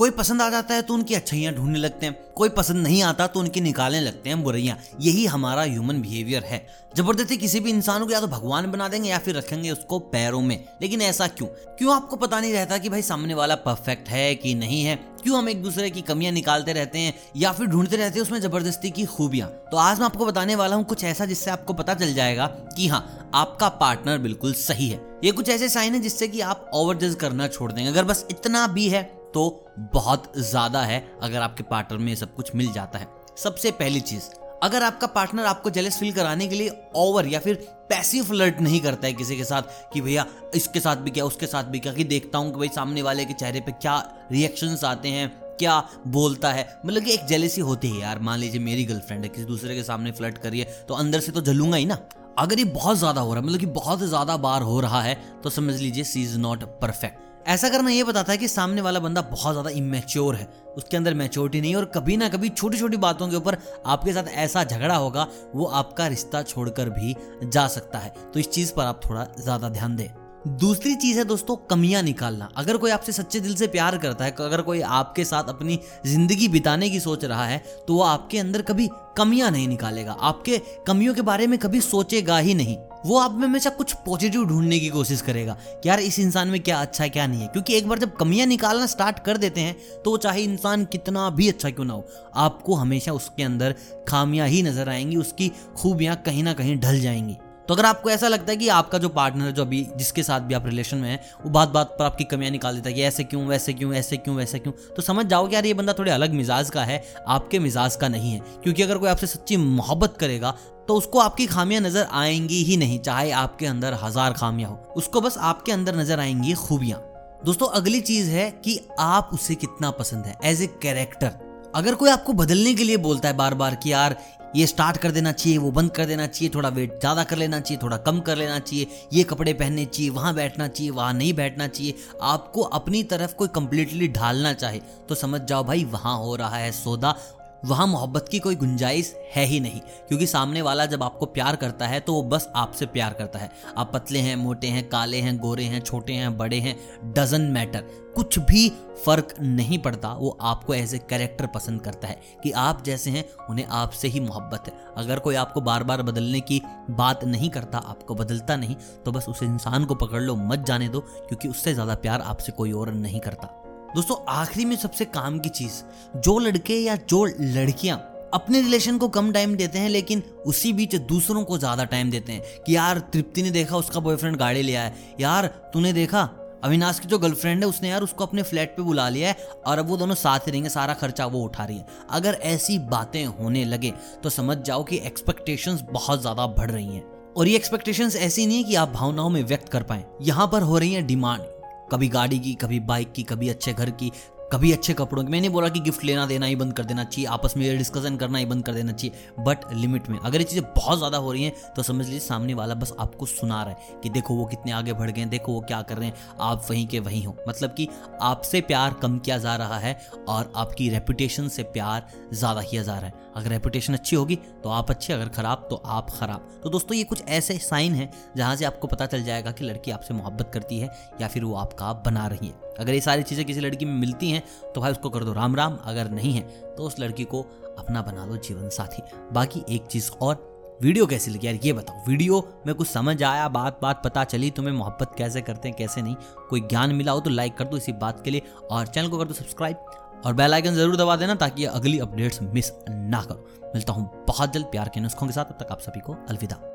कोई पसंद आ जाता है तो उनकी अच्छाइयाँ ढूँढने लगते हैं। कोई पसंद नहीं आता तो उनकी निकालने लगते हैं बुराइयाँ। यही हमारा ह्यूमन बिहेवियर है। ज़बरदस्ती किसी भी इंसान को या तो भगवान बना देंगे या फिर रखेंगे उसको पैरों में। लेकिन ऐसा क्यों? क्यों आपको पता नहीं रहता कि भाई सामने वाला परफेक्ट है कि नहीं है? क्यों हम एक दूसरे की कमियाँ निकालते रहते हैं या फिर ढूंढते रहते हैं उसमें ज़बरदस्ती की खूबियाँ? तो आज मैं आपको बताने वाला हूँ कुछ ऐसा जिससे आपको पता चल जाएगा कि हाँ आपका पार्टनर बिल्कुल सही है। ये कुछ ऐसे साइन है जिससे कि आप ओवर जज करना छोड़ देंगे। अगर बस इतना भी है तो बहुत ज़्यादा है अगर आपके पार्टनर में सब कुछ मिल जाता है। सबसे पहली चीज़, अगर आपका पार्टनर आपको जेलस फील कराने के लिए ओवर या फिर पैसिव फ्लर्ट नहीं करता है किसी के साथ कि भैया इसके साथ भी क्या, उसके साथ भी क्या, कि देखता हूँ कि भाई सामने वाले के चेहरे पे क्या रिएक्शंस आते हैं, क्या बोलता है। मतलब कि एक जेलेसी होती है यार, मान लीजिए मेरी गर्लफ्रेंड है, किसी दूसरे के सामने फ्लर्ट करिए तो अंदर से तो जलूँगा ही ना। अगर ये बहुत ज़्यादा हो रहा है मतलब कि बहुत ज़्यादा बार हो रहा है तो समझ लीजिए सी इज़ नॉट परफेक्ट। ऐसा करना ये बताता है कि सामने वाला बंदा बहुत ज़्यादा इमेच्योर है। उसके अंदर मेच्योरिटी नहीं और कभी ना कभी छोटी छोटी बातों के ऊपर आपके साथ ऐसा झगड़ा होगा, वो आपका रिश्ता छोड़कर भी जा सकता है। तो इस चीज़ पर आप थोड़ा ज़्यादा ध्यान दें। दूसरी चीज़ है दोस्तों, कमियाँ निकालना। अगर कोई आपसे सच्चे दिल से प्यार करता है, अगर कोई आपके साथ अपनी ज़िंदगी बिताने की सोच रहा है तो वो आपके अंदर कभी कमियाँ नहीं निकालेगा। आपके कमियों के बारे में कभी सोचेगा ही नहीं। वो आप में हमेशा कुछ पॉजिटिव ढूँढने की कोशिश करेगा कि यार, इस इंसान में क्या अच्छा है, क्या नहीं है? क्योंकि एक बार जब कमियाँ निकालना स्टार्ट कर देते हैं तो चाहे इंसान कितना भी अच्छा क्यों ना हो, आपको हमेशा उसके अंदर खामियाँ ही नज़र आएँगी, उसकी खूबियाँ कहीं ना कहीं ढल जाएँगी। तो अगर आपको ऐसा लगता है कि आपका जो पार्टनर है, जो अभी जिसके साथ भी आप रिलेशन में है, वो बात बात पर आपकी कमियाँ निकाल देता है कि ऐसे क्यों, वैसे क्यों, ऐसे क्यों, वैसे क्यों तो समझ जाओ कि यार ये बंदा थोड़े अलग मिजाज का है, आपके मिजाज का नहीं है। क्योंकि अगर कोई आपसे सच्ची मोहब्बत करेगा तो उसको आपकी खामियाँ नज़र आएँगी ही नहीं, चाहे आपके अंदर हज़ार खामियाँ हो। उसको बस आपके अंदर नज़र आएँगी खूबियाँ। दोस्तों, अगली चीज़ है कि आप उसे कितना पसंद है एज ए कैरेक्टर अगर कोई आपको बदलने के लिए बोलता है बार बार कि यार, ये स्टार्ट कर देना चाहिए, वो बंद कर देना चाहिए, थोड़ा वेट ज़्यादा कर लेना चाहिए, थोड़ा कम कर लेना चाहिए, ये कपड़े पहनने चाहिए, वहाँ बैठना चाहिए, वहाँ नहीं बैठना चाहिए, आपको अपनी तरफ़ कोई कम्प्लीटली ढालना चाहे तो समझ जाओ भाई, वहाँ हो रहा है सौदा वहाँ मोहब्बत की कोई गुंजाइश है ही नहीं। क्योंकि सामने वाला जब आपको प्यार करता है तो वो बस आपसे प्यार करता है। आप पतले हैं, मोटे हैं, काले हैं, गोरे हैं, छोटे हैं, बड़े हैं डजन मैटर कुछ भी फ़र्क नहीं पड़ता, वो आपको एज ए कैरेक्टर पसंद करता है। कि आप जैसे हैं, उन्हें आपसे ही मोहब्बत है। अगर कोई आपको बार बार बदलने की बात नहीं करता, आपको बदलता नहीं तो बस उस इंसान को पकड़ लो, मत जाने दो, क्योंकि उससे ज़्यादा प्यार आपसे कोई और नहीं करता। दोस्तों, आखिरी में सबसे काम की चीज़, जो लड़के या जो लड़कियाँ अपने रिलेशन को कम टाइम देते हैं, लेकिन उसी बीच दूसरों को ज़्यादा टाइम देते हैं कि यार, तृप्ति ने देखा उसका बॉयफ्रेंड गाड़ी लिया है। यार, तूने देखा? अविनाश की जो गर्लफ्रेंड है, उसने यार उसको अपने फ्लैट पे बुला लिया है और अब वो दोनों साथ ही रहेंगे, सारा खर्चा वो उठा रही है। अगर ऐसी बातें होने लगे तो समझ जाओ कि एक्सपेक्टेशंस बहुत ज़्यादा बढ़ रही हैं। और ये एक्सपेक्टेशंस ऐसी नहीं है कि आप भावनाओं में व्यक्त कर पाए। यहाँ पर हो रही है डिमांड कभी गाड़ी की कभी बाइक की कभी अच्छे घर की कभी अच्छे कपड़ों की मैंने बोला कि गिफ्ट लेना देना ही बंद कर देना चाहिए। आपस में डिस्कशन करना ही बंद कर देना चाहिए। बट लिमिट में, अगर ये चीज़ें बहुत ज़्यादा हो रही हैं तो समझ लीजिए सामने वाला बस आपको सुना रहा है कि देखो वो कितने आगे बढ़ गए देखो वो क्या कर रहे हैं, आप वहीं के वहीं हो। मतलब कि आपसे प्यार कम किया जा रहा है और आपकी रेपुटेशन से प्यार ज़्यादा किया जा रहा है। अगर रेपुटेशन अच्छी होगी तो आप अच्छे, अगर खराब तो आप खराब। तो दोस्तों, ये कुछ ऐसे साइन है जहाँ से आपको पता चल जाएगा कि लड़की आपसे मोहब्बत करती है या फिर वो आपका बना रही है। अगर ये सारी चीज़ें किसी लड़की में मिलती हैं तो भाई उसको कर दो राम राम अगर नहीं है तो उस लड़की को अपना बना लो जीवन साथी। बाकी एक चीज़ और, वीडियो कैसी लगी? यार ये बताओ, वीडियो में कुछ समझ आया, बात बात पता चली, तुम्हें मोहब्बत कैसे करते हैं, कैसे नहीं? कोई ज्ञान मिला हो तो लाइक कर दो इसी बात के लिए, और चैनल को कर दो सब्सक्राइब और बेल आइकन ज़रूर दबा देना ताकि अगली अपडेट्स मिस ना करो। मिलता हूँ बहुत जल्द प्यार के नुस्खों के साथ, तब तक आप सभी को अलविदा।